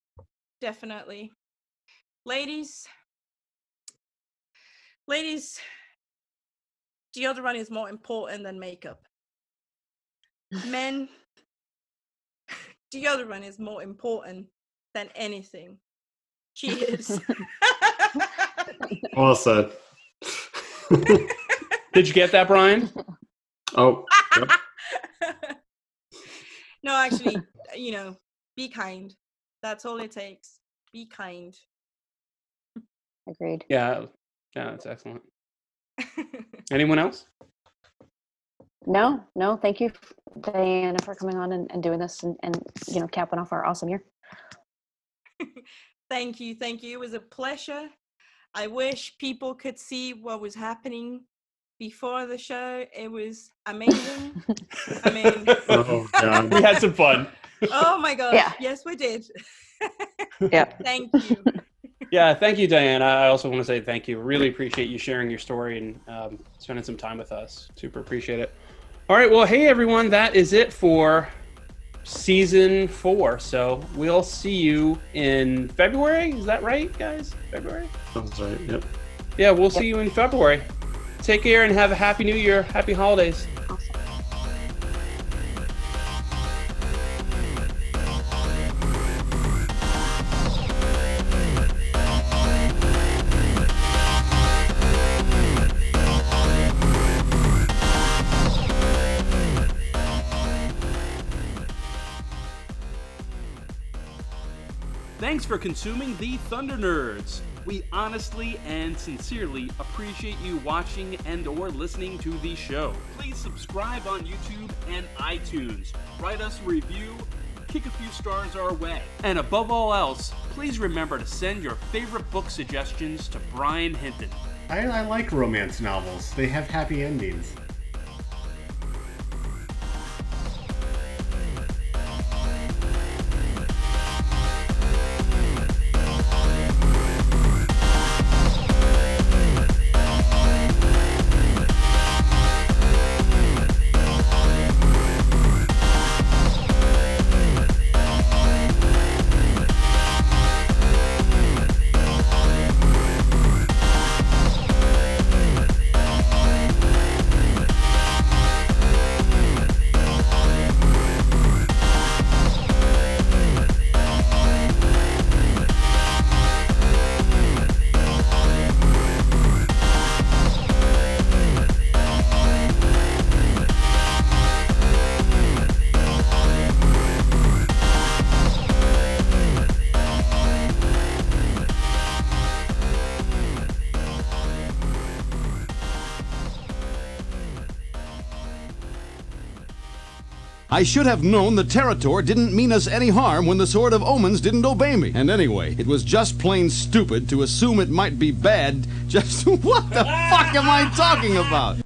Definitely. Ladies, ladies, deodorant is more important than makeup. Men, deodorant is more important than anything. Cheers. *laughs* Well said. Did you get that, Brian? oh, yep. *laughs* no, actually, you know, be kind. That's all it takes. Be kind. Agreed. Yeah. Yeah, that's excellent. *laughs* Anyone else? No, no, thank you, Diana, for coming on and, and doing this and, and, you know, capping off our awesome year. *laughs* thank you, thank you. It was a pleasure. I wish people could see what was happening before the show. It was amazing. I mean, *laughs* Oh We had some fun. *laughs* oh my gosh. Yeah. Yes, we did. *laughs* Yeah. Thank you. Yeah, thank you, Diane. I also want to say thank you. Really appreciate you sharing your story and um, spending some time with us. Super appreciate it. All right, well, hey everyone, that is it for season four. So we'll see you in February. Is that right, guys? February? Sounds right. Yep. Yeah, we'll see you in February. Take care and have a happy new year. Happy holidays. Thanks for consuming the Thunder Nerds. We honestly and sincerely appreciate you watching and or listening to the show. Please subscribe on YouTube and iTunes. Write us a review, kick a few stars our way. And above all else, please remember to send your favorite book suggestions to Brian Hinton. I, I like romance novels. They have happy endings. I should have known the Territor didn't mean us any harm when the Sword of Omens didn't obey me. And anyway, it was just plain stupid to assume it might be bad. *laughs* Just what the fuck am I talking about?